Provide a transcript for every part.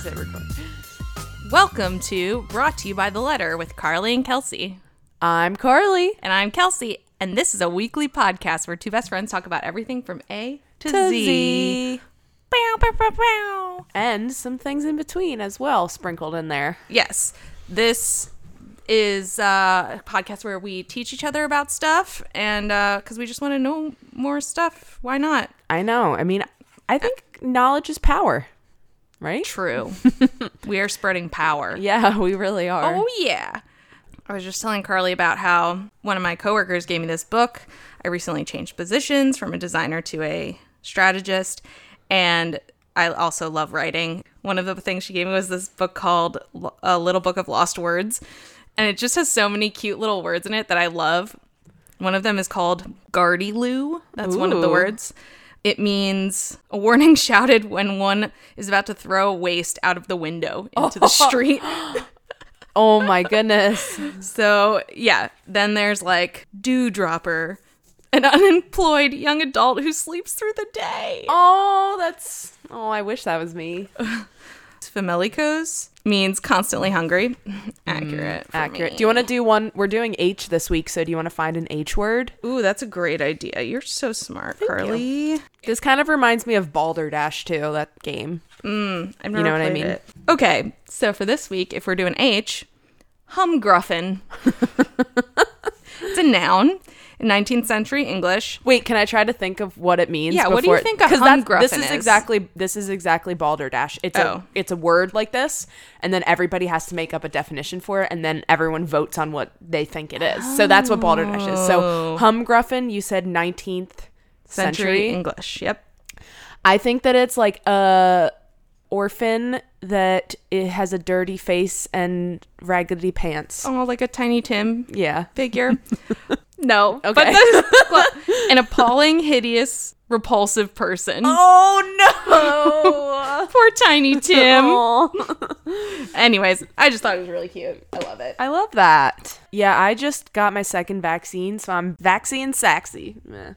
okay, I just hit record. Welcome to Brought to You by the Letter with Carly and Kelsey. I'm Carly. And I'm Kelsey, and this is a weekly podcast where two best friends talk about everything from A to, To Z. Z. Bow, bow, bow, bow. And some things in between as well, sprinkled in there. Yes, this is uh, a podcast where we teach each other about stuff, and because we just want to know more stuff, why not? I know. I mean, I think knowledge is power, right? True. we are spreading power. Yeah, we really are. Oh yeah. I was just telling Carly about how one of my coworkers gave me this book. I recently changed positions from a designer to a strategist, and I also love writing. One of the things she gave me was this book called A Little Book of Lost Words, and it just has so many cute little words in it that I love. One of them is called Gardyloo. That's one of the words. It means a warning shouted when one is about to throw waste out of the window into the street. Oh my goodness. So yeah, then there's like dewdropper, an unemployed young adult who sleeps through the day. oh, that's. Oh, I wish that was me. Famelicose means constantly hungry. Mm, accurate. for Accurate. me. Do you want to do one? We're doing H this week, so do you want to find an H word? Ooh, that's a great idea. You're so smart, Carly. This kind of reminds me of Balderdash too, that game. Mm, I've never You know what I mean? it. Okay, so for this week, if we're doing H, humgruffin. it's a noun in 19th century English. Wait, can I try to think of what it means? Yeah, what do you think a humgruffin This is is? exactly this is exactly balderdash. It's Oh. a it's a word like this, and then everybody has to make up a definition for it, and then everyone votes on what they think it is. So that's what balderdash is. So Oh. humgruffin, you said nineteenth Century, century. English. Yep. I think that it's like a orphan that it has a dirty face and raggedy pants. Oh, like a Tiny Tim Yeah. figure. no. Okay. But this, an appalling, hideous, repulsive person. Oh no. Poor Tiny Tim. Aw. Anyways, I just thought it was really cute. I love it. I love that. Yeah, I just got my second vaccine, so I'm vaccine sexy. Meh.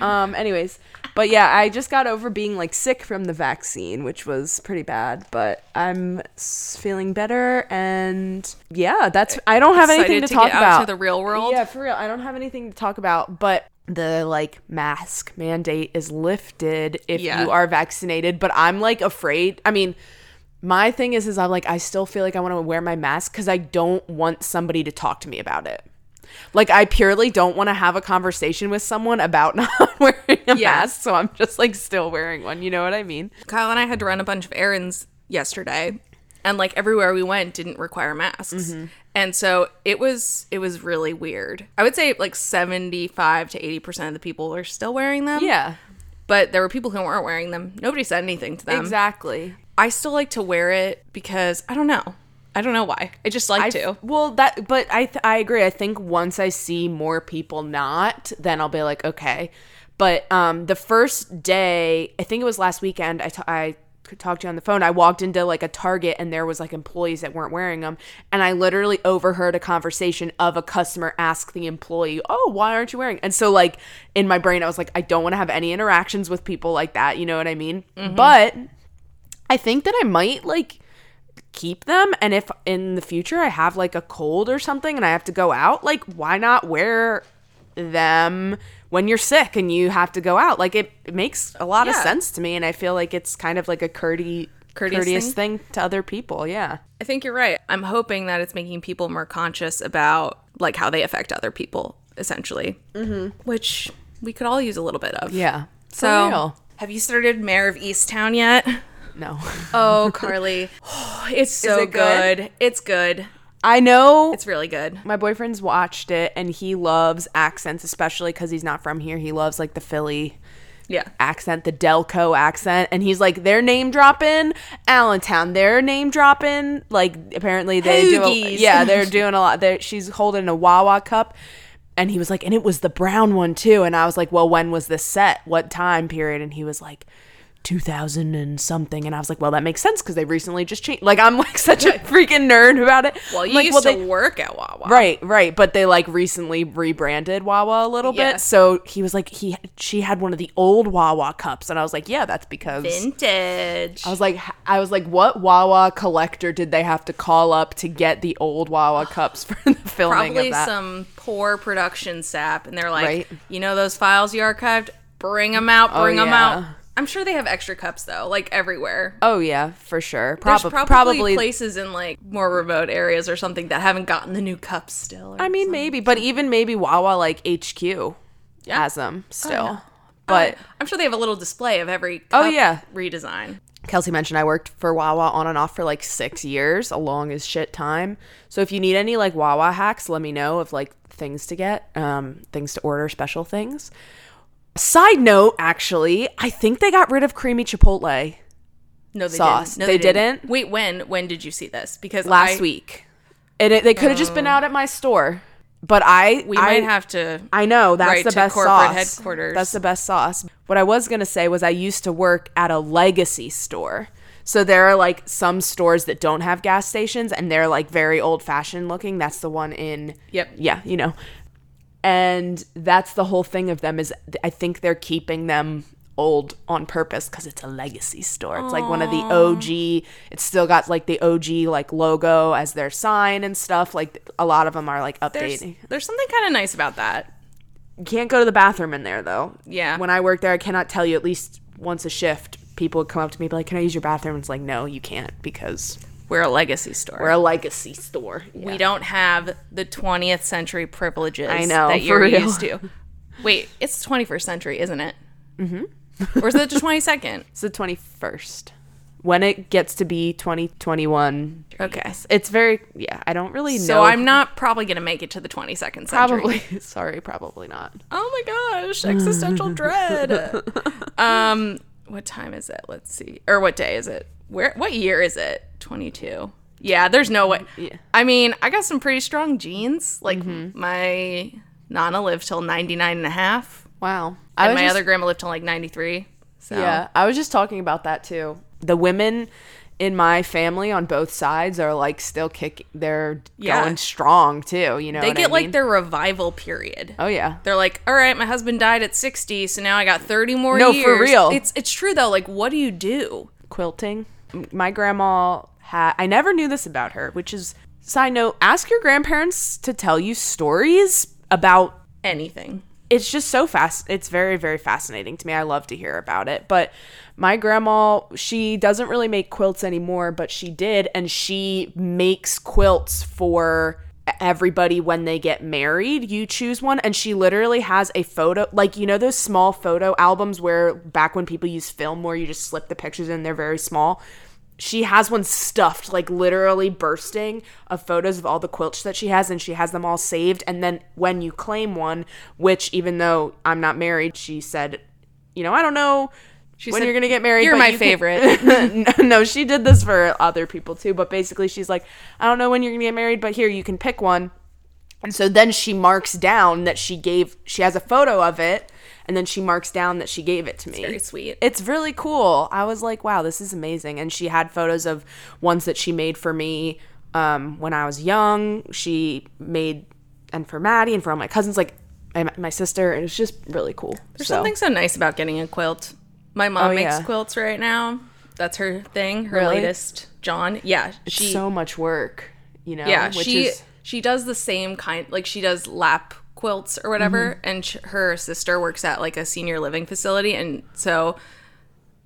um, anyways, but yeah, I just got over being like sick from the vaccine, which was pretty bad, but I'm feeling better and yeah, that's I don't have anything to, to talk get out about. to the real world? Yeah, for real. I don't have anything to talk about, but the like mask mandate is lifted if Yeah. you are vaccinated, but I'm like afraid. I mean, my thing is is I'm like I still feel like I want to wear my mask cuz I don't want somebody to talk to me about it. Like I purely don't want to have a conversation with someone about not wearing a Yeah. mask, so I'm just like still wearing one. You know what I mean? Kyle and I had to run a bunch of errands yesterday, and like everywhere we went didn't require masks. Mm-hmm. And so it was it was really weird. I would say like 75 to 80% of the people are still wearing them. Yeah. But there were people who weren't wearing them. Nobody said anything to them. Exactly. I still like to wear it because I don't know. I don't know why. I just like I to. Well, that but I th- I agree. I think once I see more people not, then I'll be like, okay. But um, the first day, I think it was last weekend. I I talked to you on the phone. I walked into like a Target and there was like employees that weren't wearing them, and I literally overheard a conversation of a customer ask the employee, "Oh, why aren't you wearing?" And so like in my brain, I was like, I don't want to have any interactions with people like that. You know what I mean? But I think that I might like keep them and if in the future I have like a cold or something and I have to go out, like why not wear them when you're sick and you have to go out? Like it, it makes a lot of sense to me and I feel like it's kind of like a courteous Courteous courteous, thing? to other people. Yeah. I think you're right. I'm hoping that it's making people more conscious about like how they affect other people, essentially. Mm-hmm. Which we could all use a little bit of. Yeah. So, have you started Mare of Easttown yet? No. Oh, Carly, it's so it good? good. It's good. I know It's really good. my boyfriend's watched it and he loves accents, especially because he's not from here. He loves like the Philly Yeah. accent, the Delco accent, and he's like, they're name dropping Allentown, they're name dropping. Like apparently they do, a, yeah, they're doing a lot. They're, she's holding a Wawa cup, and he was like, and it was the brown one too. And I was like, well, when was this set? What time period? And he was like. 2000 and something and i was like well that makes sense because they recently just changed like i'm like such a freaking nerd about it Well, you like, used well, to they- work at Wawa. Right, right, but they like recently rebranded Wawa a little Yeah. bit. So he was like he she had one of the old Wawa cups and I was like, "Yeah, that's because Vintage. I was like I was like what Wawa collector did they have to call up to get the old Wawa cups for the filming Probably of that?" some poor production sap, and they're like, Right. you know, those files you archived, bring them out, oh, bring them Oh, yeah. out. I'm sure they have extra cups though, like everywhere. oh yeah, for sure. There's Probably probably, places in like more remote areas or something that haven't gotten the new cups still. I mean maybe, but even maybe Wawa like HQ has them still. But I'm sure they have a little display of every cup Oh, yeah. redesign. Kelsey mentioned I worked for Wawa on and off for like six years, a long as shit time. So if you need any like Wawa hacks, let me know of like things to get, um, things to order, special things. Side note, actually, I think they got rid of creamy chipotle No, they Sauce. didn't. No, They didn't? Wait, when? When did you see this? Because last I- week, and it, they could have just been oh. out at my store. But I, we I, might have to. I know that's the best corporate sauce. headquarters. That's the best sauce. What I was gonna say was I used to work at a legacy store. So there are like some stores that don't have gas stations and they're like very old fashioned looking. That's the one in Yep. Yeah, you know. And that's the whole thing of them is I think they're keeping them old on purpose because it's a legacy store. It's like one of the OG. It's still got like the OG like logo as their sign and stuff. Like a lot of them are like There's, updating. there's something kind of nice about that. You can't go to the bathroom in there though. Yeah. When I worked there, I cannot tell you at least once a shift, people would come up to me and be like, "Can I use your bathroom?" It's like, "No, you can't because We're a legacy store. we're a legacy store." we don't have the 20th century privileges I know, that you're real. used to. Wait, it's the 21st century, isn't it? Mm-hmm. or is it the 22nd? It's the twenty first. When it gets to be twenty twenty one, Okay. it's very yeah. I don't really know. So I'm not probably going to make it to the 22nd century. probably sorry, probably not. Oh my gosh, existential dread. um, what time is it? Let's see. Or what day is it? Where what year is it? 22. Yeah, there's no way. Yeah. I mean, I got some pretty strong genes. Like mm-hmm. my nana lived till 99 and a half. Wow. And my just- other grandma lived till like 93. So Yeah, I was just talking about that too. The women in my family on both sides are like still kicking. They're Yeah. going strong too. You know, they get I like their revival period. Oh yeah. They're like, all right, my husband died at 60, so now I got 30 more No, years. for real. It's it's true though. Like, what do you do? quilting. My grandma had. I never knew this about her, which is side note. Ask your grandparents to tell you stories about. Anything. It's just so fast. It's very very fascinating to me. I love to hear about it. But my grandma, she doesn't really make quilts anymore, but she did, and she makes quilts for everybody when they get married you choose one. And she literally has a photo like you know those small photo albums where back when people used film where you just slip the pictures in they're very small. She has one stuffed like literally bursting of photos of all the quilts that she has and she has them all saved. And then when you claim one which even though i'm not married she said you know i don't know when said, you're gonna get married "You're my you can-" favorite. no she did this for other people too but basically she's like i don't know when you're gonna get married but here you can pick one and so then she marks down that she gave she has a photo of it and then she marks down that she gave it to me very sweet. it's really cool. I was like, wow, this is amazing. And she had photos of ones that she made for me um, when I was young. She made, and for Maddie and for all my cousins, like my, my sister. And it's just really cool. There's So, something so nice about getting a quilt. My mom Oh, makes yeah. quilts right now. That's her thing. Her Really? latest John. Yeah, it's she. so much work, you know? yeah, which she is, she does the same kind. Like she does lap quilts or whatever, Mm-hmm. and sh- her sister works at like a senior living facility, and so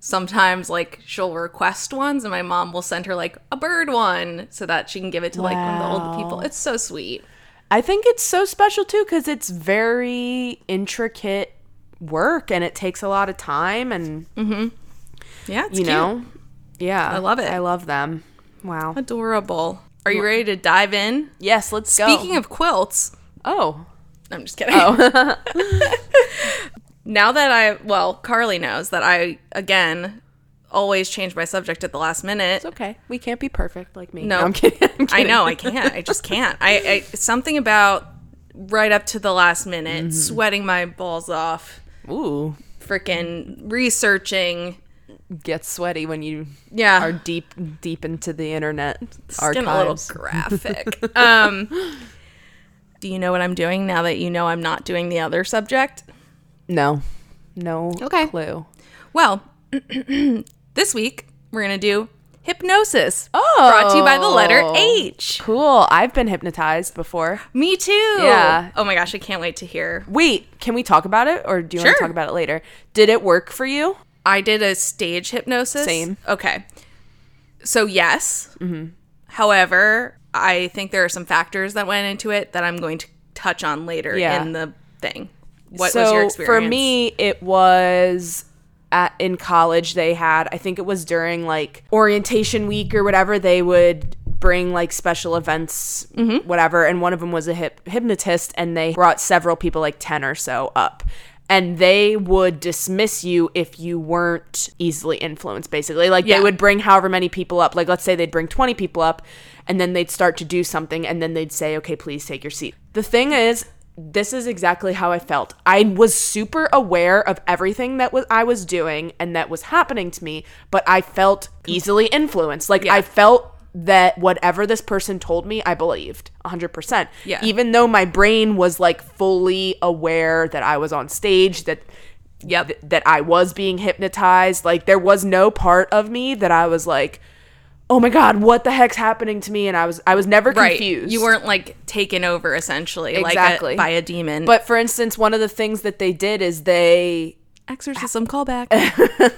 sometimes like she'll request ones, and my mom will send her like a bird one so that she can give it to like one of the old people. It's so sweet. I think it's so special too because it's very intricate work and it takes a lot of time and, mm-hmm. Yeah, you cute. know, yeah. I love it. I love them. Wow. adorable. Are you ready to dive in? Yes, let's go. Speaking of quilts, oh, I'm just kidding. Oh. now that I, well, Carly knows that I, again, always change my subject at the last minute. It's okay. We can't be perfect like me. No. I'm kidding. I'm I know, I can't. I just can't. I, I something about right up to the last minute, sweating my balls off, Ooh. freaking researching, gets sweaty when you Yeah. are deep deep into the internet It's getting a little archives. graphic. um, do you know what I'm doing now that you know I'm not doing the other subject? No, no Okay. clue. Well, this week we're gonna do hypnosis. Oh, Brought to you by the letter oh. H. Cool. I've been hypnotized before. Me too. Yeah. Oh my gosh, I can't wait to hear. Wait, can we talk about it, or do you want to talk about it later? Did it work for you? I did a stage hypnosis. Same. Okay. So yes. Mm-hmm. However, I think there are some factors that went into it that I'm going to touch on later Yeah. in the thing. What so was your experience? For me, it was at in college. They had, I think it was during like orientation week or whatever. They would bring like special events, Mm-hmm. whatever. And one of them was a hip, hypnotist, and they brought several people, like ten or so, up. And they would dismiss you if you weren't easily influenced, basically. Like Yeah. they would bring however many people up. Like let's say they'd bring 20 people up and then they'd start to do something and then they'd say, okay, please take your seat. The thing is, this is exactly how I felt. I was super aware of everything that was I was doing and that was happening to me, but I felt easily influenced. Like I felt that whatever this person told me, I believed 100%. Yeah. Even though my brain was like fully aware that I was on stage, that Yep. th- that I was being hypnotized. Like there was no part of me that I was like, "Oh my god, what the heck's happening to me?" And I was I was never right. confused. You weren't like taken over essentially, Exactly. like a, by a demon. But for instance, one of the things that they did is they exorcism callback.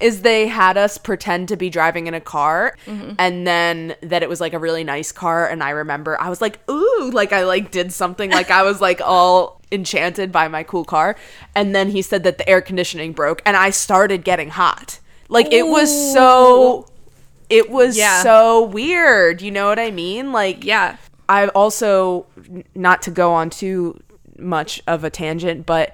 is they had us pretend to be driving in a car Mm-hmm. and then that it was like a really nice car and I remember I was like ooh like I like did something like I was like all enchanted by my cool car and then he said that the air conditioning broke and I started getting hot like it was so it was Yeah. so weird you know what I mean like yeah. I also not to go on too much of a tangent, but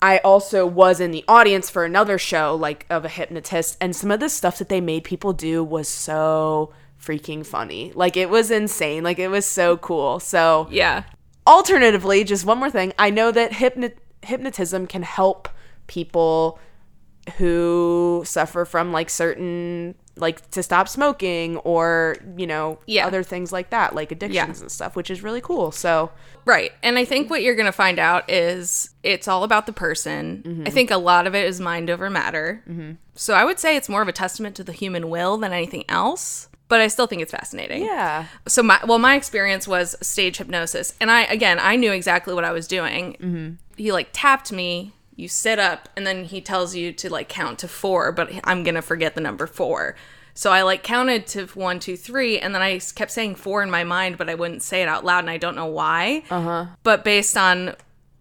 I also was in the audience for another show like of a hypnotist and some of the stuff that they made people do was so freaking funny. Like it was insane. Like it was so cool. So Yeah. alternatively, just one more thing, I know that hypno- hypnotism can help people who suffer from like certain like to stop smoking or you know Yeah. other things like that like addictions and stuff which is really cool so Right. And I think what you're going to find out is it's all about the person. Mm-hmm. I think a lot of it is mind over matter. So I would say it's more of a testament to the human will than anything else. But I still think it's fascinating. yeah So my well, my experience was stage hypnosis, and I again I knew exactly what I was doing. Mm-hmm. He like tapped me. You sit up, and then he tells you to like count to four, but I'm gonna forget the number four. So I like counted to one, two, three, and then I kept saying four in my mind, but I wouldn't say it out loud, and I don't know why. Uh huh. But based on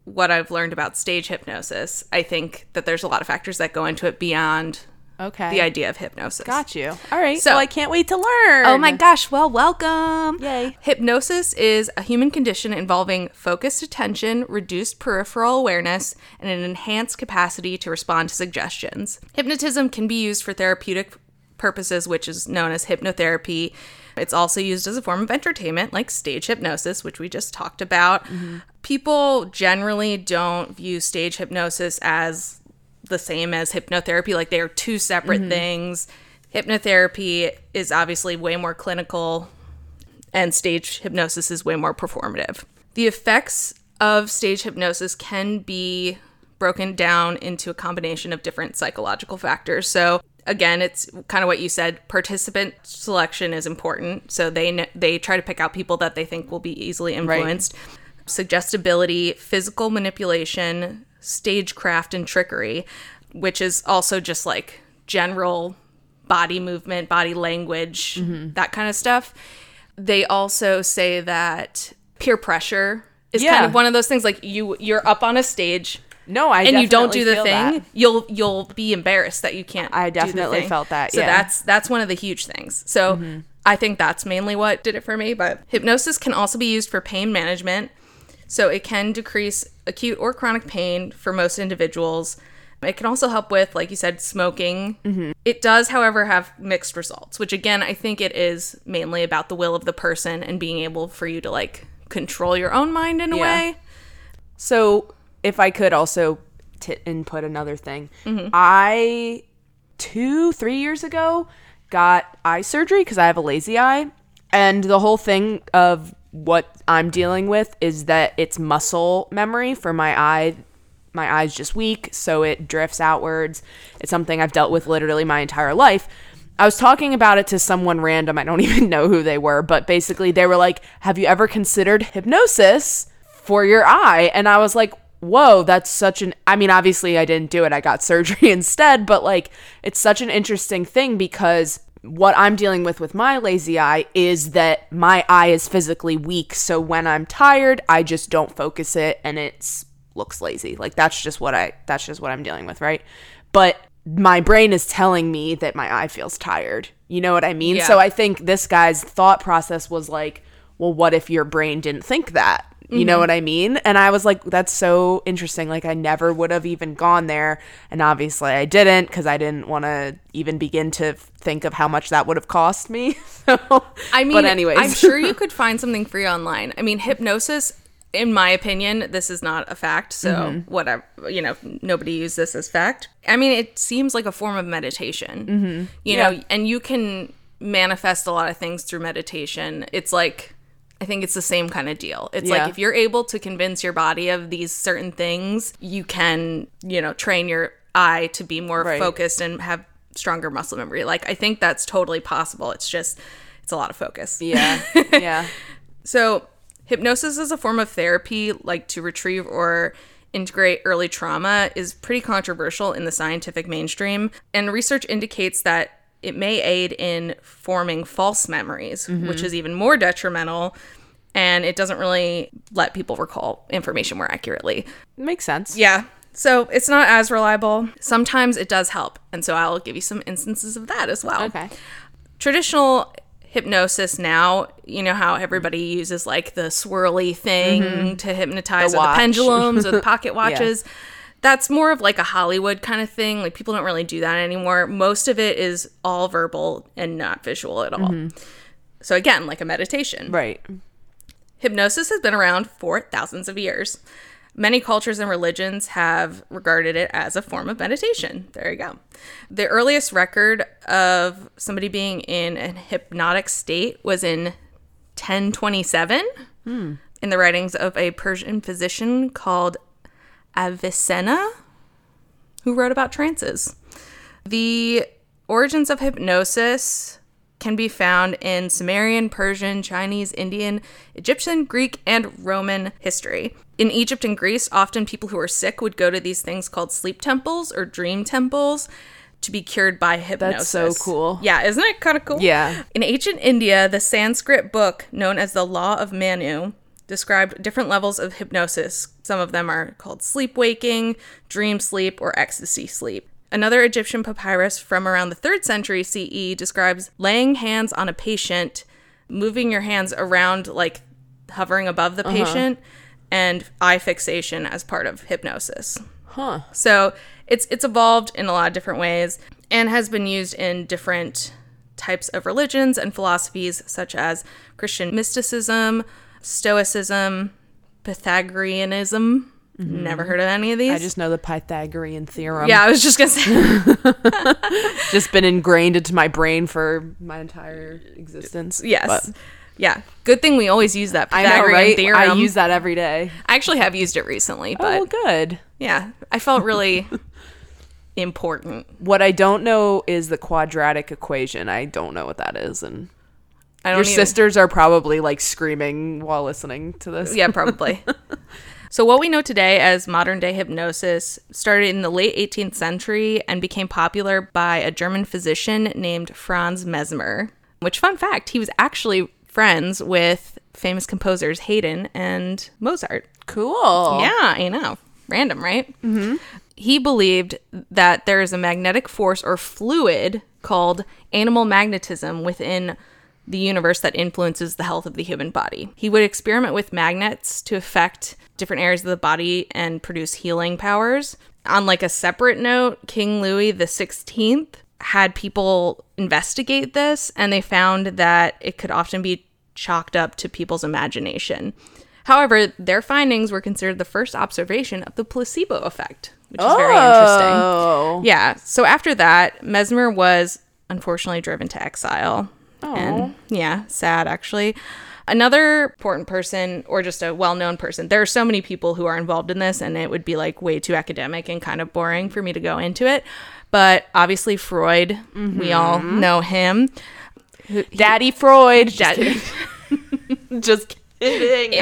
what I've learned about stage hypnosis, I think that there's a lot of factors that go into it beyond okay the idea of hypnosis. got you all right So- so i can't wait to learn Oh my gosh, well, welcome. Yay. Hypnosis is a human condition involving focused attention, reduced peripheral awareness, and an enhanced capacity to respond to suggestions. Hypnotism can be used for therapeutic purposes, which is known as hypnotherapy. It's also used as a form of entertainment, like stage hypnosis, which we just talked about. Mm-hmm. People generally don't view stage hypnosis as the same as hypnotherapy, like they are two separate mm-hmm. things. Hypnotherapy is obviously way more clinical, and stage hypnosis is way more performative. The effects of stage hypnosis can be broken down into a combination of different psychological factors. So again, it's kind of what you said. Participant selection is important. So they kn- they try to pick out people that they think will be easily influenced. Suggestibility, physical manipulation, stagecraft, and trickery, which is also just like general body movement, body language, that kind of stuff. They also say that peer pressure is kind of one of those things like you you're up on a stage no i and you don't do the thing, that. you'll you'll be embarrassed that you can't. I definitely felt that, So yeah. Mm-hmm. that's that's one of the huge things. So I think that's mainly what did it for me. But hypnosis can also be used for pain management. So it can decrease acute or chronic pain for most individuals. It can also help with, like you said, smoking. Mm-hmm. It does, however, have mixed results, which again, I think it is mainly about the will of the person and being able for you to like control your own mind in a Yeah. way. So, if I could also t- input another thing, Mm-hmm. I two, three years ago, got eye surgery because I have a lazy eye. And the whole thing of what I'm dealing with is that it's muscle memory for my eye. My eye's just weak, so it drifts outwards. It's something I've dealt with literally my entire life. I was talking about it to someone random. I don't even know who they were, but basically they were like, Have you ever considered hypnosis for your eye? And I was like, Whoa, that's such an. I mean, obviously I didn't do it. I got surgery instead, but like, it's such an interesting thing because what I'm dealing with with my lazy eye is that my eye is physically weak. So when I'm tired, I just don't focus it and it looks lazy. Like that's just what I that's just what I'm dealing with, right? But my brain is telling me that my eye feels tired. You know what I mean? Yeah. So I think this guy's thought process was like, well, what if your brain didn't think that? You know what I mean? And I was like, that's so interesting. Like, I never would have even gone there. And obviously, I didn't because I didn't want to even begin to think of how much that would have cost me. so, I mean, but anyways, I'm sure you could find something free online. I mean, hypnosis, in my opinion, this is not a fact. So Mm-hmm. whatever, you know, nobody use this as fact. I mean, it seems like a form of meditation. Mm-hmm. You Yeah. know, and you can manifest a lot of things through meditation. It's like. I think it's the same kind of deal. It's Yeah. like if you're able to convince your body of these certain things, you can, you know, train your eye to be more Right. focused and have stronger muscle memory. Like I think that's totally possible. It's just it's a lot of focus. yeah, yeah, So, hypnosis as a form of therapy, like to retrieve or integrate early trauma, is pretty controversial in the scientific mainstream. And research indicates that it may aid in forming false memories, which mm-hmm. is even more detrimental. And it doesn't really let people recall information more accurately. makes sense. Yeah. So it's not as reliable. Sometimes it does help. And so I'll give you some instances of that as well Okay. traditional hypnosis now, you know how everybody uses like the swirly thing mm-hmm. to hypnotize The or the pendulums or the pocket watches. That's more of like a Hollywood kind of thing. Like people don't really do that anymore. Most of it is all verbal and not visual at all. Mm-hmm. So again, like a meditation. Right. Hypnosis has been around for thousands of years. Many cultures and religions have regarded it as a form of meditation. There you go. The earliest record of somebody being in a hypnotic state was in 1027 hmm. in the writings of a Persian physician called Avicenna, who wrote about trances. The origins of hypnosis can be found in Sumerian, Persian, Chinese, Indian, Egyptian, Greek, and Roman history. In Egypt and Greece, often people who are sick would go to these things called sleep temples or dream temples to be cured by hypnosis. That's so cool. Yeah, isn't it kind of cool? Yeah. In ancient India, the Sanskrit book known as the Law of Manu described different levels of hypnosis. Some of them are called sleep waking, dream sleep, or ecstasy sleep. Another Egyptian papyrus from around the 3rd century CE describes laying hands on a patient, moving your hands around like hovering above the uh-huh. patient, and eye fixation as part of hypnosis. Huh. So it's it's evolved in a lot of different ways and has been used in different types of religions and philosophies such as Christian mysticism, Stoicism, Pythagoreanism. Mm-hmm. Never heard of any of these. I just know the Pythagorean theorem. yeah, I was just gonna say Just been ingrained into my brain for my entire existence. yes. But yeah, good thing we always use that I know, Pythagorean right? theorem. I use that every day. I actually have used it recently, Oh, but well, good. yeah, I felt really important. What I don't know is the quadratic equation. I don't know what that is, and I your don't even- sisters are probably like screaming while listening to this. Yeah, probably. so, what we know today as modern day hypnosis started in the late 18th century and became popular by a German physician named Franz Mesmer. Which, fun fact, he was actually friends with famous composers Haydn and Mozart. cool. Yeah, I know. Random, right? Mm-hmm. He believed that there is a magnetic force or fluid called animal magnetism within the universe that influences the health of the human body. He would experiment with magnets to affect different areas of the body and produce healing powers. On like a separate note, King Louis the 16th had people investigate this and they found that it could often be chalked up to people's imagination. However, their findings were considered the first observation of the placebo effect, which is very interesting. Oh. Yeah. So after that, Mesmer was unfortunately driven to exile. And yeah, sad actually. Another important person, or just a well known person, there are so many people who are involved in this, and it would be like way too academic and kind of boring for me to go into it. But obviously, Freud, we all mm-hmm. know him. Daddy Freud. Just Dad- kidding. Just kidding.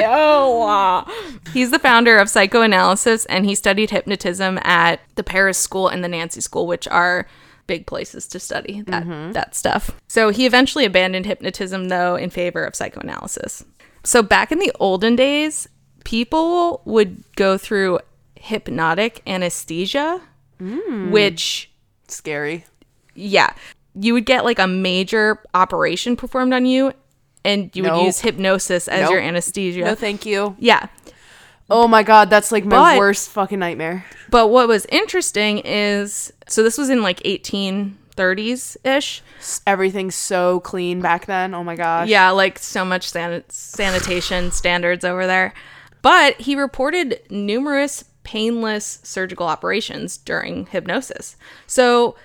He's the founder of psychoanalysis and he studied hypnotism at the Paris School and the Nancy School, which are big places to study that mm-hmm. that stuff. So he eventually abandoned hypnotism though in favor of psychoanalysis. So back in the olden days, people would go through hypnotic anesthesia, mm. which Scary. yeah, you would get like a major operation performed on you and you would use hypnosis as Nope. your anesthesia. No, thank you. yeah. Oh my god, that's like my But- worst fucking nightmare. But what was interesting is so this was in like 1830s ish. Everything's so clean back then. Oh my gosh. Yeah, like so much san- sanitation standards over there. But he reported numerous painless surgical operations during hypnosis. So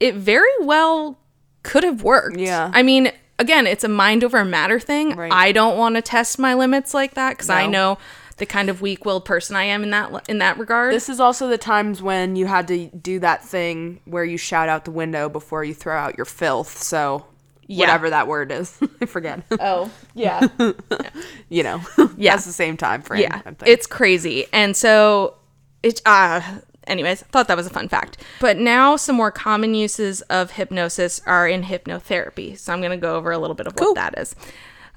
it very well could have worked. Yeah. I mean, again, it's a mind over matter thing. Right. I don't want to test my limits like that cuz I know the kind of weak-willed person I am in that in that regard. This is also the times when you had to do that thing where you shout out the window before you throw out your filth. So Yeah. whatever that word is, I forget. oh, yeah. you know, Yeah. that's the same time frame. Yeah, it's crazy. And so it uh anyways, thought that was a fun fact. But now some more common uses of hypnosis are in hypnotherapy. So I'm going to go over a little bit of what that is.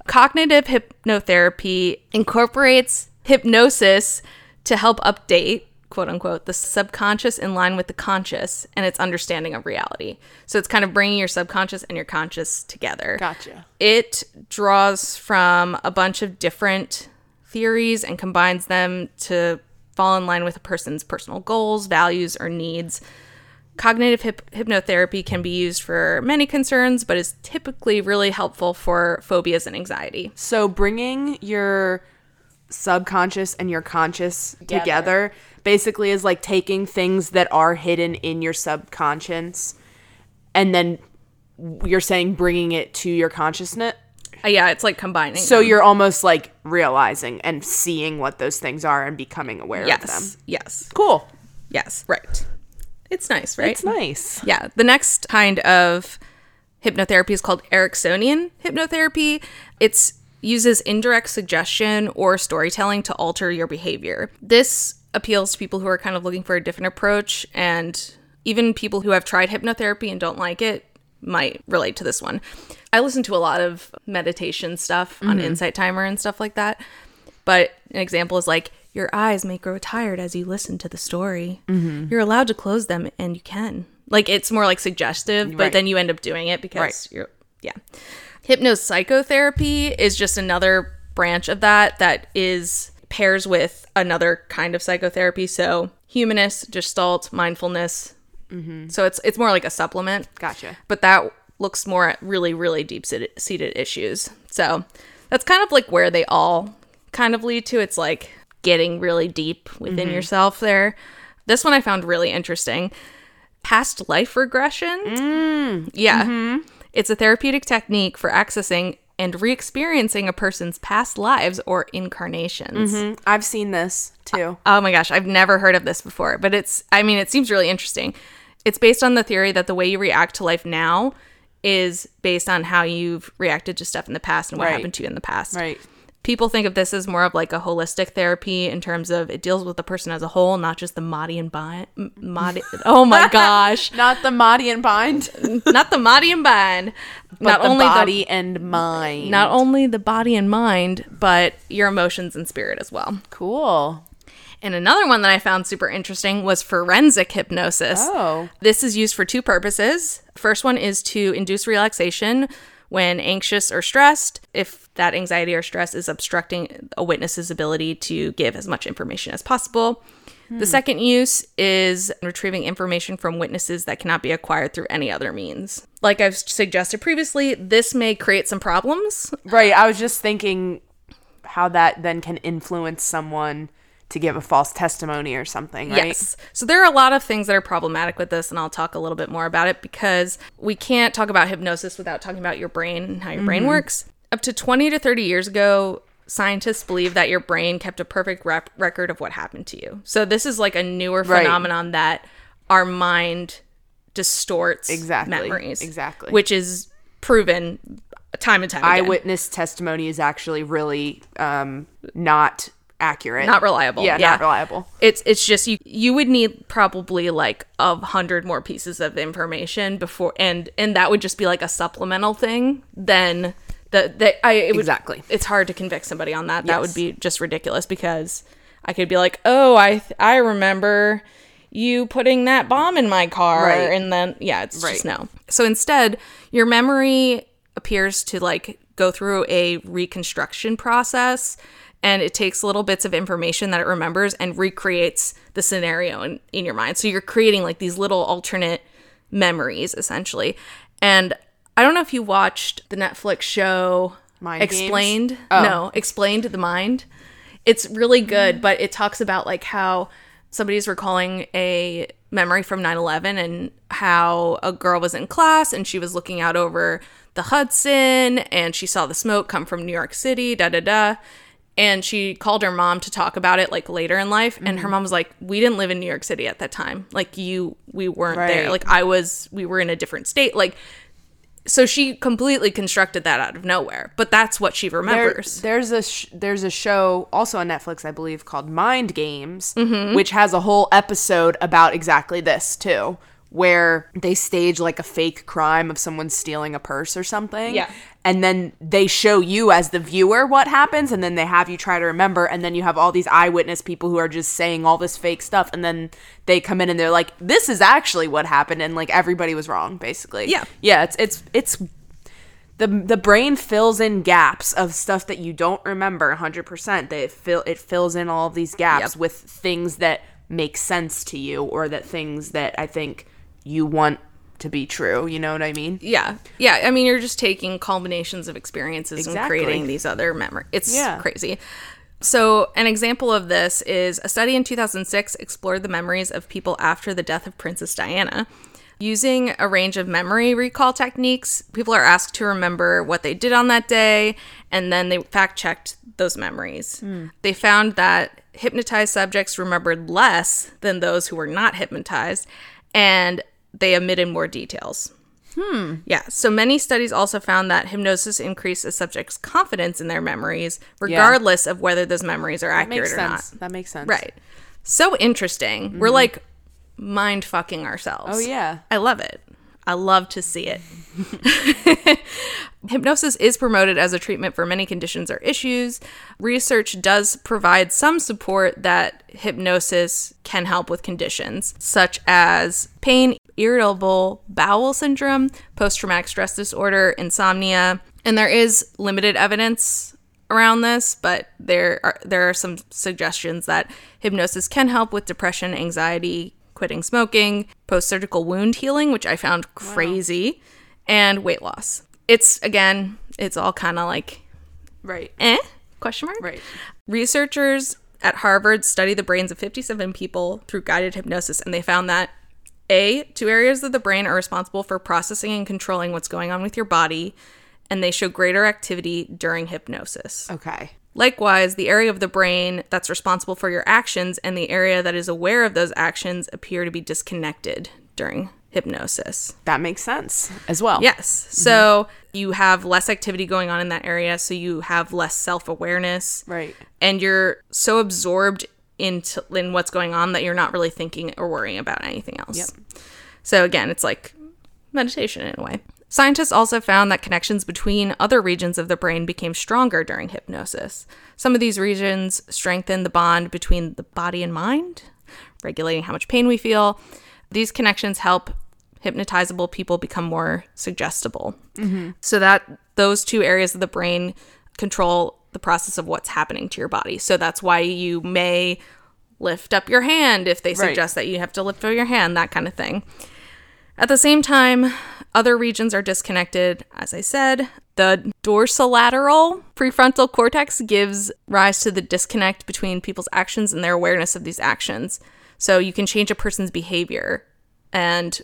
Cognitive hypnotherapy incorporates hypnosis to help update quote unquote the subconscious in line with the conscious and its understanding of reality. So it's kind of bringing your subconscious and your conscious together gotcha. it draws from a bunch of different theories and combines them to fall in line with a person's personal goals, values, or needs. Cognitive hyp- hypnotherapy can be used for many concerns, but is typically really helpful for phobias and anxiety. So bringing your subconscious and your conscious together. basically is like taking things that are hidden in your subconscious and then you're saying bringing it to your consciousness. Uh, yeah, it's like combining. So them. you're almost like realizing and seeing what those things are and becoming aware of them. yes, yes, Cool. yes, right. It's nice, right? It's nice. Yeah. The next kind of hypnotherapy is called Ericksonian hypnotherapy. It's uses indirect suggestion or storytelling to alter your behavior. This appeals to people who are kind of looking for a different approach and even people who have tried hypnotherapy and don't like it might relate to this one. I listen to a lot of meditation stuff on mm-hmm. Insight Timer and stuff like that. But an example is like your eyes may grow tired as you listen to the story. Mm-hmm. You're allowed to close them and you can. Like it's more like suggestive, but Right. then you end up doing it because Right. you're yeah. Hypnopsychotherapy is just another branch of that that is pairs with another kind of psychotherapy. So humanist, gestalt, mindfulness. So it's it's more like a supplement Gotcha. but that looks more at really really deep seated seated issues so that's kind of like where they all kind of lead to it's like getting really deep within Mm-hmm. yourself there this one i found really interesting past life regression Mm. yeah Mm-hmm. It's a therapeutic technique for accessing and re-experiencing a person's past lives or incarnations Mm, I've seen this too. Oh my gosh, I've never heard of this before, but it's, I mean, it seems really interesting. It's based on the theory that the way you react to life now is based on how you've reacted to stuff in the past and what Right. happened to you in the past. Right. People think of this as more of like a holistic therapy in terms of it deals with the person as a whole, not just the Mahdi and bind. Mahdi, oh my gosh, Not the body and mind, not the Mahdi and bind. but Not the only body and mind. not only the body and mind, but your emotions and spirit as well. cool. And another one that I found super interesting was forensic hypnosis. Oh. This is used for two purposes. First one is to induce relaxation when anxious or stressed, if that anxiety or stress is obstructing a witness's ability to give as much information as possible. The hmm. second use is retrieving information from witnesses that cannot be acquired through any other means. Like I've suggested previously, this may create some problems. Right. I was just thinking how that then can influence someone to give a false testimony or something, right? Yes. So there are a lot of things that are problematic with this, and I'll talk a little bit more about it because we can't talk about hypnosis without talking about your brain and how your brain mm-hmm. works. Up to 20 to 30 years ago, scientists believed that your brain kept a perfect rep- record of what happened to you. So this is like a newer Right. phenomenon that our mind distorts Exactly. memories. Exactly. Which is proven time and time again. Eyewitness testimony is actually really um, not accurate. Not reliable. Yeah, Yeah. not reliable. It's it's just you you would need probably like a hundred more pieces of information before and and that would just be like a supplemental thing. Then the the I it would, Exactly. It's hard to convict somebody on that. That would be just ridiculous because I could be like, oh, I th- I remember you putting that bomb in my car, Right. and then yeah, it's Right. just no. So instead, your memory appears to like go through a reconstruction process and it takes little bits of information that it remembers and recreates the scenario in, in your mind. So you're creating like these little alternate memories essentially. And I don't know if you watched the Netflix show Mind? Explained. Oh. No, Explained the Mind. It's really good, mm. but it talks about like how somebody's recalling a memory from 9/11 and how a girl was in class and she was looking out over the Hudson and she saw the smoke come from New York City, da da da. And she called her mom to talk about it like later in life and her mm. mom was like, "We didn't live in New York City at that time. Like you we weren't there. Like I was we were in a different state." Like so she completely constructed that out of nowhere, but that's what she There- remembers. there's a sh- there's a show also on Netflix, I believe, called Mind Games, Mm-hmm. which has a whole episode about exactly this too, where they stage like a fake crime of someone stealing a purse or something. Yeah. And then they show you as the viewer what happens, and then they have you try to remember, and then you have all these eyewitness people who are just saying all this fake stuff, and then they come in and they're like, "This is actually what happened," and like everybody was wrong, basically. Yeah. Yeah. It's it's it's the the brain fills in gaps of stuff that you don't remember 100% they fill it fills in all of these gaps Yep. with things that make sense to you or that things that i think you want to be true you know what i mean Yeah. Yeah. I mean, you're just taking culminations of experiences and creating these other memories. It's Yeah. crazy. So, an example of this is a study in 2006 explored the memories of people after the death of Princess Diana. Using a range of memory recall techniques, people are asked to remember what they did on that day, and then they fact checked those memories. Hmm. They found that hypnotized subjects remembered less than those who were not hypnotized, and they omitted more details. Hmm. Yeah. So many studies also found that hypnosis increased a subject's confidence in their memories, regardless of whether those memories are accurate or not. that makes sense Right. So interesting. We're like mind fucking ourselves. oh yeah I love it. I love to see it. Hypnosis is promoted as a treatment for many conditions or issues. Research does provide some support that hypnosis can help with conditions such as pain, irritable bowel syndrome, post traumatic stress disorder, insomnia. And there is limited evidence around this, but there are there are some suggestions that hypnosis can help with depression, anxiety, quitting smoking, post-surgical wound healing, which I found crazy, and weight loss. It's again, it's all kind of like right eh question mark. right Researchers at Harvard studied the brains of 57 people through guided hypnosis, and they found that A, two areas of the brain are responsible for processing and controlling what's going on with your body, and they show greater activity during hypnosis. okay Likewise, the area of the brain that's responsible for your actions and the area that is aware of those actions appear to be disconnected during hypnosis. that makes sense as well Yes. Mm-hmm. So you have less activity going on in that area, so you have less self awareness. right And you're so absorbed into in what's going on that you're not really thinking or worrying about anything else. Yep. So again, it's like meditation in a way. Scientists also found that connections between other regions of the brain became stronger during hypnosis. Some of these regions strengthen the bond between the body and mind, regulating how much pain we feel. These connections help hypnotizable people become more suggestible. Mm-hmm. So that those two areas of the brain control the process of what's happening to your body. So that's why you may lift up your hand if they Right. suggest that you have to lift up your hand, that kind of thing. At the same time, Other regions are disconnected, as I said. The dorsolateral prefrontal cortex gives rise to the disconnect between people's actions and their awareness of these actions. So you can change a person's behavior and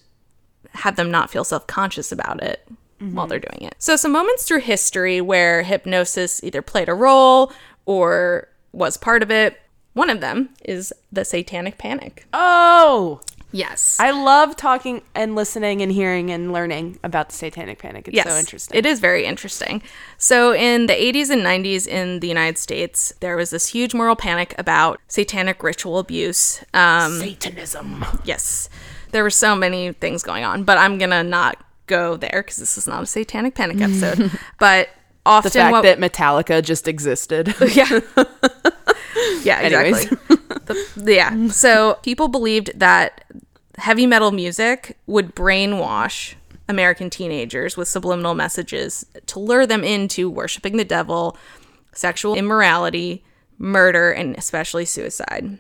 have them not feel self conscious about it while they're doing it. So, some moments through history where hypnosis either played a role or was part of it. One of them is the Satanic Panic. Oh, Yes. I love talking and listening and hearing and learning about the Satanic Panic. It's Yes, so interesting. It is very interesting. So, in the 80s and 90s in the United States, there was this huge moral panic about satanic ritual abuse. Um, Satanism. yes, there were so many things going on, but I'm gonna not go there because this is not a satanic panic episode. but often, The fact what, that Metallica just existed. yeah, yeah, exactly. The- yeah, so people believed that heavy metal music would brainwash American teenagers with subliminal messages to lure them into worshiping the devil, sexual immorality, murder, and especially suicide.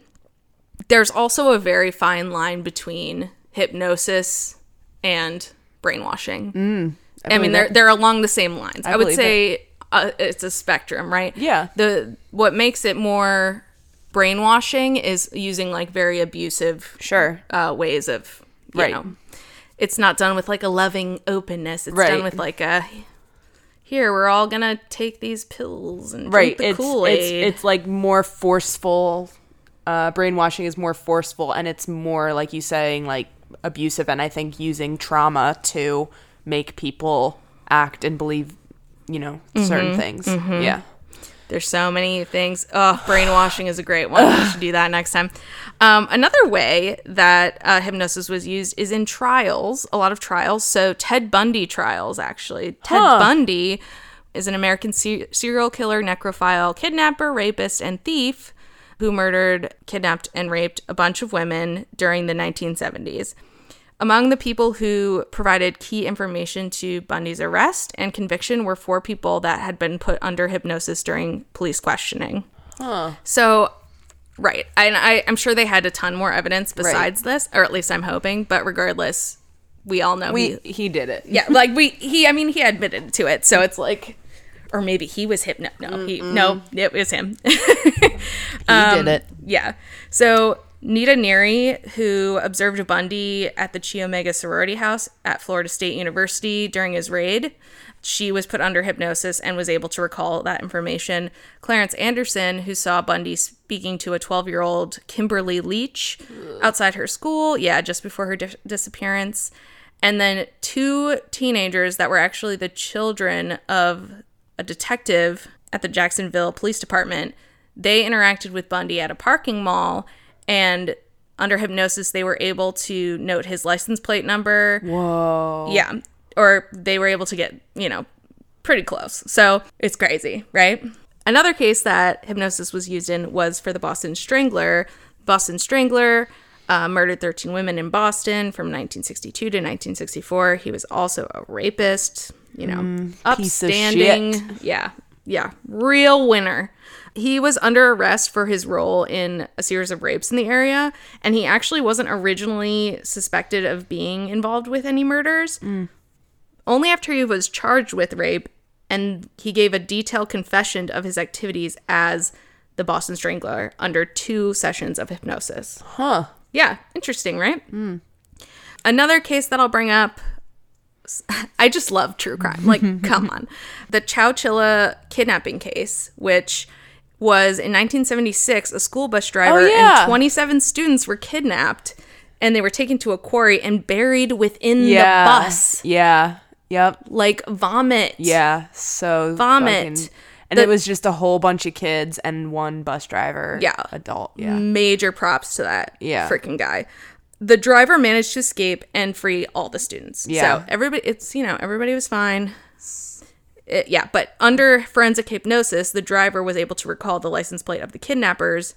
There's also a very fine line between hypnosis and brainwashing. I mean, they're they're along the same lines. I, would believe say uh, it's a spectrum, right? Yeah. The what makes it more brainwashing is using like very abusive Sure. uh, ways of you Right. know. It's not done with like a loving openness. It's Right. done with like a here we're all gonna take these pills and right. drink the It's, Kool it's it's like more forceful. Uh, brainwashing is more forceful, and it's more like you saying like abusive, and I think using trauma to make people act and believe, you know, certain Mm-hmm. things. Yeah. There's so many things. Oh, brainwashing is a great one. We should do that next time. Um, another way that uh, hypnosis was used is in trials, a lot of trials. So, Ted Bundy trials, actually. Ted Huh. Bundy is an American se- serial killer, necrophile, kidnapper, rapist, and thief who murdered, kidnapped, and raped a bunch of women during the 1970s. Among the people who provided key information to Bundy's arrest and conviction were four people that had been put under hypnosis during police questioning. So, right. And I, I'm sure they had a ton more evidence besides this, or at least I'm hoping. But regardless, we all know We he, he did it. yeah, like we, he, I mean, he admitted to it. So it's like, or maybe he was hypno. No, he, no, it was him. He did um, it. Yeah. So Nita Neary, who observed Bundy at the Chi Omega sorority house at Florida State University during his raid, she was put under hypnosis and was able to recall that information. Clarence Anderson, who saw Bundy speaking to a 12 year old Kimberly Leach outside her school, yeah, just before her dis- disappearance. And then two teenagers that were actually the children of a detective at the Jacksonville Police Department. They interacted with Bundy at a parking mall, and under hypnosis, they were able to note his license plate number. Whoa. Yeah. Or they were able to get, you know, pretty close. So it's crazy, right? Another case that hypnosis was used in was for the Boston Strangler. Boston Strangler uh, murdered 13 women in Boston from 1962 to 1964. He was also a rapist, you know, mm, of upstanding. Yeah. Yeah. Real winner. He was under arrest for his role in a series of rapes in the area, and he actually wasn't originally suspected of being involved with any murders. Mm. Only after he was charged with rape and he gave a detailed confession of his activities as the Boston Strangler under two sessions of hypnosis. Huh. Yeah, interesting, right? Mm. Another case that I'll bring up. I just love true crime. Like, come on. The Chowchilla kidnapping case, which was in 1976, a school bus driver Oh, yeah. and 27 students were kidnapped and they were taken to a quarry and buried within Yeah. the bus. Yeah. Yep. Like vomit. Yeah. So Vomit. fucking- and The- it was just a whole bunch of kids and one bus driver. Yeah. Adult. Yeah. Major props to that Yeah. freaking guy. The driver managed to escape and free all the students. Yeah. So everybody, it's, you know, everybody was fine. It- yeah, but under forensic hypnosis, the driver was able to recall the license plate of the kidnappers.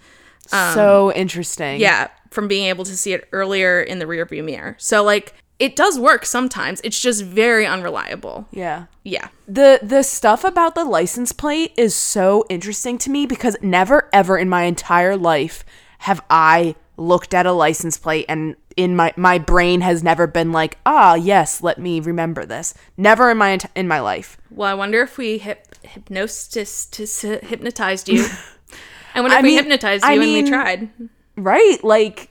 Um, so interesting. Yeah, from being able to see it earlier in the rearview mirror. So, like, it does work sometimes. It's just very unreliable. Yeah. Yeah. The the stuff about the license plate is so interesting to me because never ever in my entire life have I looked at a license plate and in my my brain has never been like, ah, yes, let me remember this. Never in my in my life. Well, I wonder if we hip- hypnosis hypnotized you. I wonder if I we mean- hypnotized I you mean- and we tried. Right? Like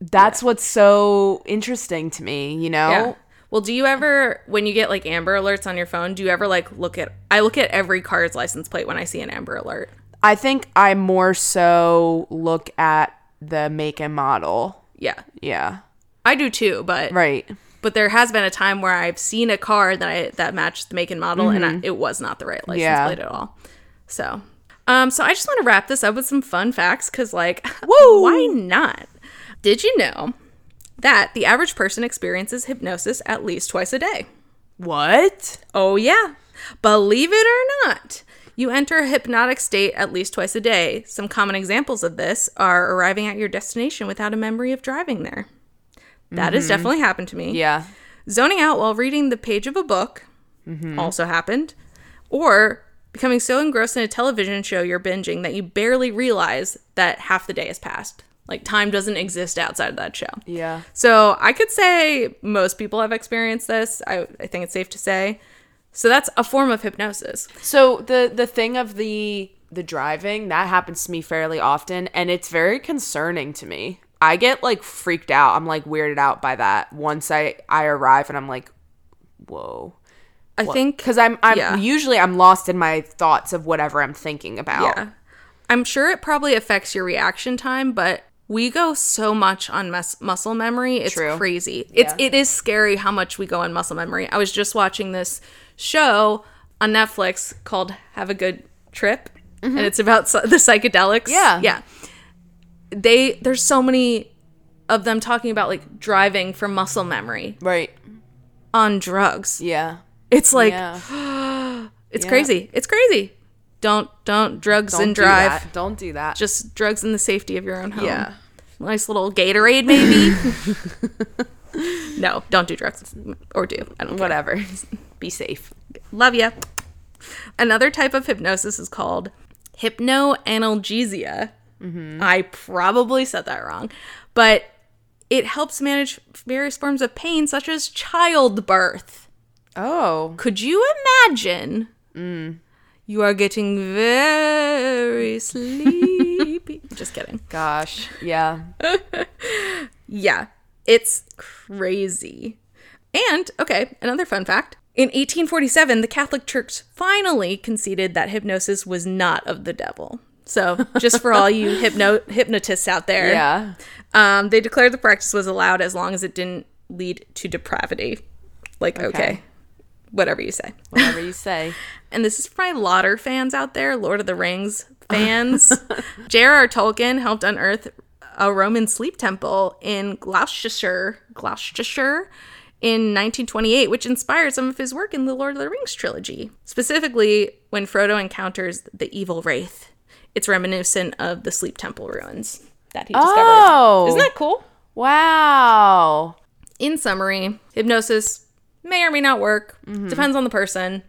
that's what's so interesting to me, you know? Yeah. Well, do you ever, when you get like Amber Alerts on your phone, do you ever like look at? I look at every car's license plate when I see an Amber Alert. I think I more so look at the make and model. Yeah, Yeah. I do too. But Right. but there has been a time where I've seen a car that I that matched the make and model, and I, it was not the right license Mm-hmm. Yeah. plate at all. So, um, so I just want to wrap this up with some fun facts because, like, Woo! why not? Did you know that the average person experiences hypnosis at least twice a day? What? Oh, yeah. Believe it or not, you enter a hypnotic state at least twice a day. Some common examples of this are arriving at your destination without a memory of driving there. That has mm-hmm. definitely happened to me. Yeah. Zoning out while reading the page of a book mm-hmm. also happened. Or becoming so engrossed in a television show you're binging that you barely realize that half the day has passed. Like time doesn't exist outside of that show. Yeah. So I could say most people have experienced this. I, I think it's safe to say. So that's a form of hypnosis. So the the thing of the the driving that happens to me fairly often and it's very concerning to me. I get like freaked out. I'm like weirded out by that once I I arrive and I'm like whoa. I think Cuz I'm I'm yeah. usually I'm lost in my thoughts of whatever I'm thinking about. Yeah. I'm sure it probably affects your reaction time, but we go so much on mus- muscle memory. It's True. crazy. It's Yeah. it is scary how much we go on muscle memory. I was just watching this show on Netflix called Have a Good Trip, and it's about the psychedelics. Mm-hmm. Yeah. Yeah. They there's so many of them talking about like driving for muscle memory Right. on drugs. Yeah. It's like yeah. it's Yeah. crazy. It's crazy. Don't don't drugs Don't and do drive. that. Don't do that. just drugs in the safety of your own home. Yeah. Nice little Gatorade, maybe. no, don't do drugs or do. I don't care. whatever. Be safe. Love ya. Another type of hypnosis is called hypnoanalgesia. Mm-hmm. I probably said that wrong, but it helps manage various forms of pain, such as childbirth. Oh. Could you imagine? Mm. You are getting very sleepy. Just kidding. Gosh. Yeah. Yeah, it's crazy. And, okay, another fun fact. In 1847, the Catholic Church finally conceded that hypnosis was not of the devil. So, just for all you hypno- hypnotists out there, Yeah. um, they declared the practice was allowed as long as it didn't lead to depravity. Like, okay, Okay. Whatever you say. Whatever you say. And this is for my Lauder fans out there, Lord of the Rings fans. J.R.R. Tolkien helped unearth a Roman sleep temple in Gloucestershire, Gloucestershire in 1928, which inspired some of his work in the Lord of the Rings trilogy. Specifically, when Frodo encounters the evil wraith, it's reminiscent of the sleep temple ruins that he discovered. Oh. Isn't that cool? Wow. in summary, hypnosis may or may not work. Mm-hmm. Depends on the person.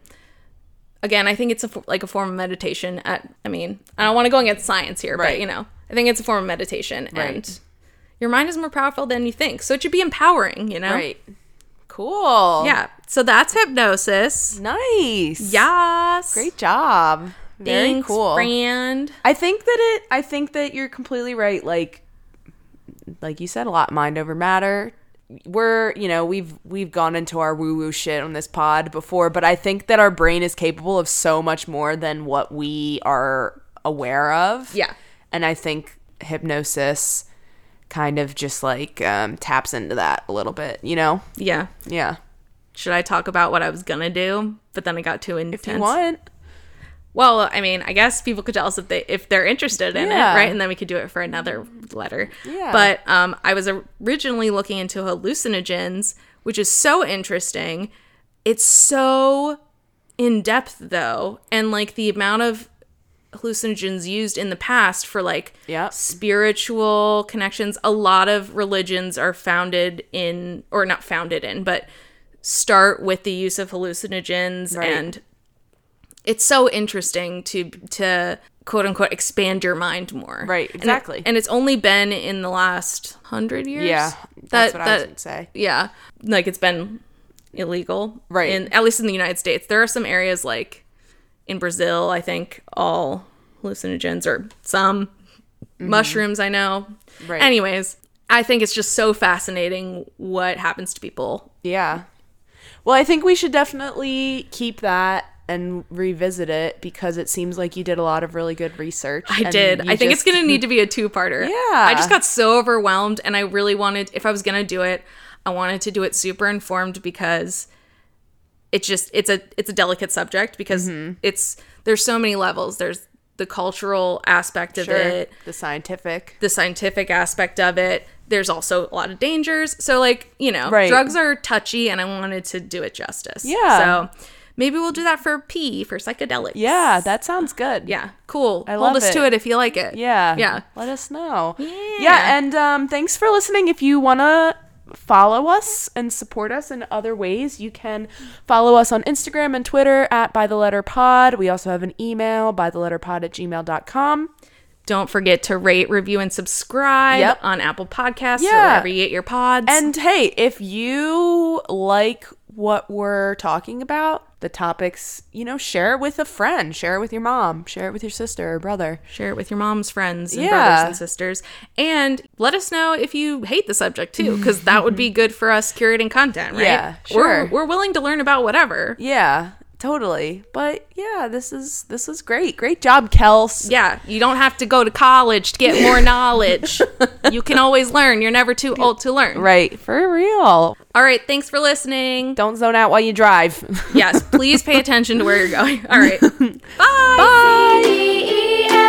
Again, I think it's a, like a form of meditation. At, I mean, I don't want to go against science here, but you know, I think it's a form of meditation, and Right. your mind is more powerful than you think. So it should be empowering, you know. Right. Cool. Yeah. So that's hypnosis. Nice. Yes. Great job. Very Thanks, cool. friend. I think that it I think that you're completely right. Like like you said, a lot mind over matter. We're, you know, we've we've gone into our woo-woo shit on this pod before, but I think that our brain is capable of so much more than what we are aware of. Yeah. And I think hypnosis kind of just like um, taps into that a little bit, you know? Yeah. Yeah. Should I talk about what I was gonna do? But then I got too intense. If you want. Well, I mean, I guess people could tell us if they if they're interested in Yeah. it, right? And then we could do it for another letter. Yeah. But um, I was originally looking into hallucinogens, which is so interesting. It's so in depth though, and like the amount of hallucinogens used in the past for like Yep. spiritual connections. A lot of religions are founded in, or not founded in, but start with the use of hallucinogens Right. and it's so interesting to to quote unquote expand your mind more. Right, And it- exactly. And, it's only been in the last hundred years. Yeah, that's what I was gonna say. Yeah, like it's been illegal, Right. In at least in the United States, there are some areas like in Brazil. I think all hallucinogens or some mushrooms. I know. Mm-hmm. Right. Anyways, I think it's just so fascinating what happens to people. Yeah. Well, I think we should definitely keep that and revisit it because it seems like you did a lot of really good research. I did. I think it's going to need to be a two-parter. Yeah. I just got so overwhelmed and I really wanted if I was going to do it, I wanted to do it super informed because it's just it's a it's a delicate subject because Mm-hmm. it's there's so many levels. There's the cultural aspect of Sure. it, the scientific. the scientific aspect of it. There's also a lot of dangers. So like, you know, Right. drugs are touchy and I wanted to do it justice. Yeah. So maybe we'll do that for P for psychedelics. Yeah, that sounds good. Yeah. Cool. I Hold love us to it. it if you like it. Yeah. Yeah. Let us know. Yeah. Yeah, and um, thanks for listening. If you want to follow us and support us in other ways, you can follow us on Instagram and Twitter at by the letter pod. We also have an email by the letter pod at gmail.com. Don't forget to rate, review, and subscribe Yep. on Apple Podcasts or wherever you get your pods. And hey, if you like what we're talking about, the topics, you know, share it with a friend, share it with your mom, share it with your sister or brother. share it with your mom's friends and Yeah. brothers and sisters. And let us know if you hate the subject too, because that would be good for us curating content, right? Yeah, We're, sure. we're willing to learn about whatever. Yeah, totally. But yeah, this is this is great. Great job, Kels. Yeah, you don't have to go to college to get more knowledge. you can always learn. You're never too old to learn. Right, for real. All right, thanks for listening. Don't zone out while you drive. Yes, please pay attention to where you're going. All right. Bye. Bye.